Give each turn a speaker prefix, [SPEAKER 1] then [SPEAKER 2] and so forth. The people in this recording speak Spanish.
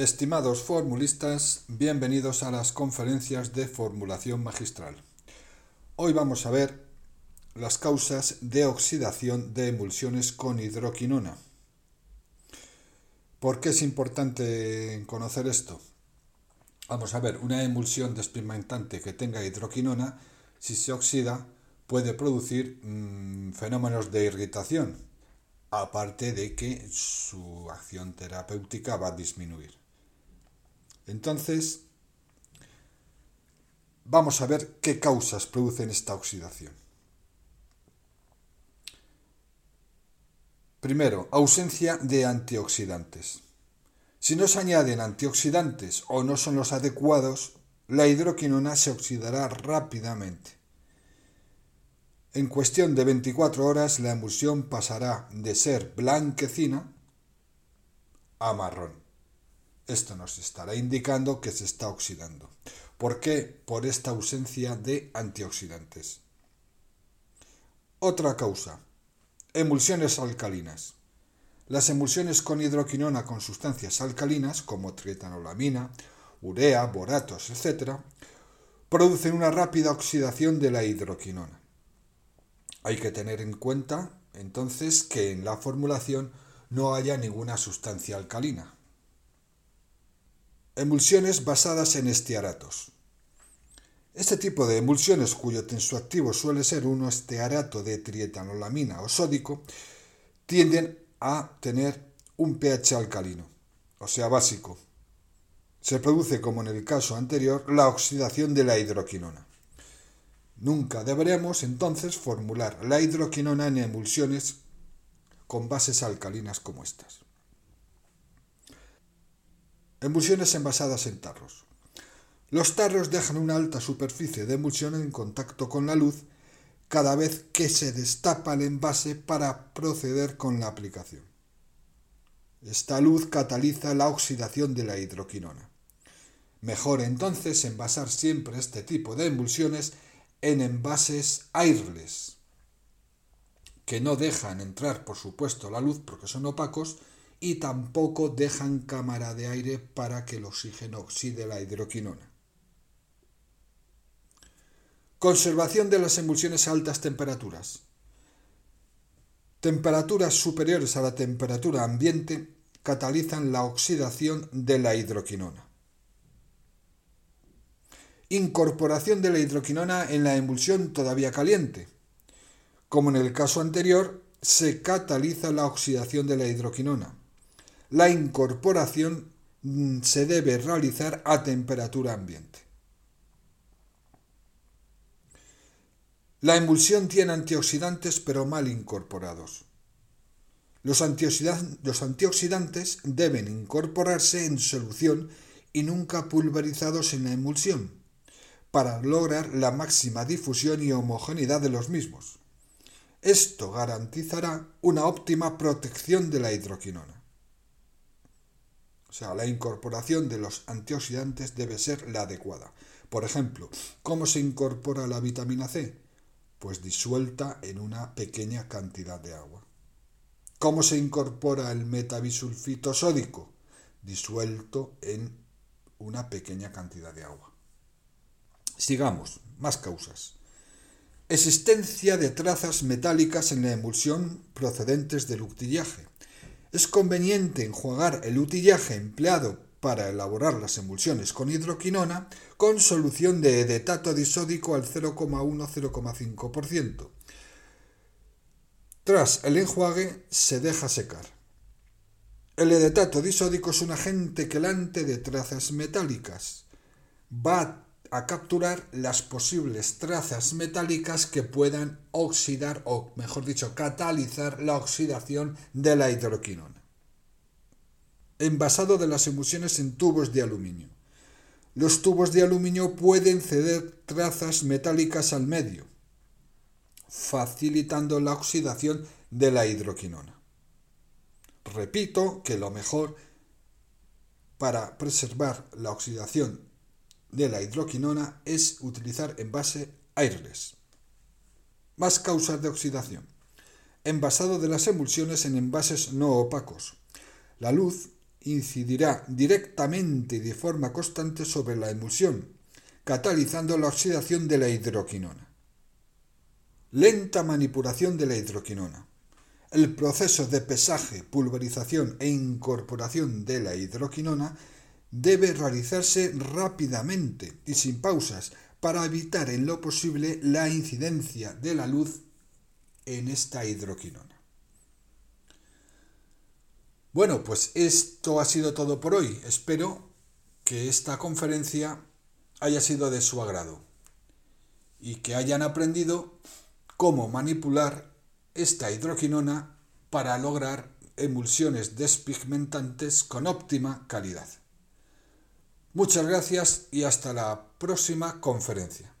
[SPEAKER 1] Estimados formulistas, bienvenidos a las conferencias de formulación magistral. Hoy vamos a ver las causas de oxidación de emulsiones con hidroquinona. ¿Por qué es importante conocer esto? Vamos a ver, una emulsión despigmentante que tenga hidroquinona, si se oxida, puede producir mmm, fenómenos de irritación, aparte de que su acción terapéutica va a disminuir. Entonces, vamos a ver qué causas producen esta oxidación. Primero, ausencia de antioxidantes. Si no se añaden antioxidantes o no son los adecuados, la hidroquinona se oxidará rápidamente. En cuestión de 24 horas la emulsión pasará de ser blanquecina a marrón. Esto nos estará indicando que se está oxidando. ¿Por qué? Por esta ausencia de antioxidantes. Otra causa. Emulsiones alcalinas. Las emulsiones con hidroquinona con sustancias alcalinas, como trietanolamina, urea, boratos, etc., producen una rápida oxidación de la hidroquinona. Hay que tener en cuenta, entonces, que en la formulación no haya ninguna sustancia alcalina. Emulsiones basadas en estearatos. Este tipo de emulsiones cuyo tensoactivo suele ser un estearato de trietanolamina o sódico tienden a tener un pH alcalino, o sea básico. Se produce, como en el caso anterior, la oxidación de la hidroquinona. Nunca deberemos entonces formular la hidroquinona en emulsiones con bases alcalinas como estas. Emulsiones envasadas en tarros. Los tarros dejan una alta superficie de emulsión en contacto con la luz cada vez que se destapa el envase para proceder con la aplicación. Esta luz cataliza la oxidación de la hidroquinona. Mejor entonces envasar siempre este tipo de emulsiones en envases airless, que no dejan entrar, por supuesto, la luz porque son opacos y tampoco dejan cámara de aire para que el oxígeno oxide la hidroquinona. Conservación de las emulsiones a altas temperaturas. Temperaturas superiores a la temperatura ambiente catalizan la oxidación de la hidroquinona. Incorporación de la hidroquinona en la emulsión todavía caliente. Como en el caso anterior, se cataliza la oxidación de la hidroquinona la incorporación mm, se debe realizar a temperatura ambiente. La emulsión tiene antioxidantes pero mal incorporados. Los, antioxidantes deben incorporarse en solución y nunca pulverizados en la emulsión, para lograr la máxima difusión y homogeneidad de los mismos. Esto garantizará una óptima protección de la hidroquinona. O sea, la incorporación de los antioxidantes debe ser la adecuada. Por ejemplo, ¿cómo se incorpora la vitamina C? Pues disuelta en una pequeña cantidad de agua. ¿Cómo se incorpora el metabisulfito sódico? Disuelto en una pequeña cantidad de agua. Sigamos, más causas. Existencia de trazas metálicas en la emulsión procedentes del utillaje es conveniente enjuagar el utillaje empleado para elaborar las emulsiones con hidroquinona con solución de edetato disódico al 0,1-0,5%. Tras el enjuague se deja secar. El edetato disódico es un agente quelante de trazas metálicas. Va a capturar las posibles trazas metálicas que puedan oxidar o, mejor dicho, catalizar la oxidación de la hidroquinona. Envasado de las emulsiones en tubos de aluminio. Los tubos de aluminio pueden ceder trazas metálicas al medio, facilitando la oxidación de la hidroquinona. Repito que lo mejor para preservar la oxidación de la hidroquinona es utilizar envase airless. Más causas de oxidación. Envasado de las emulsiones en envases no opacos. La luz incidirá directamente y de forma constante sobre la emulsión, catalizando la oxidación de la hidroquinona. Lenta manipulación de la hidroquinona. El proceso de pesaje, pulverización e incorporación de la hidroquinona debe realizarse rápidamente y sin pausas para evitar en lo posible la incidencia de la luz en esta hidroquinona. Bueno, pues esto ha sido todo por hoy. Espero que esta conferencia haya sido de su agrado y que hayan aprendido cómo manipular esta hidroquinona para lograr emulsiones despigmentantes con óptima calidad. Muchas gracias y hasta la próxima conferencia.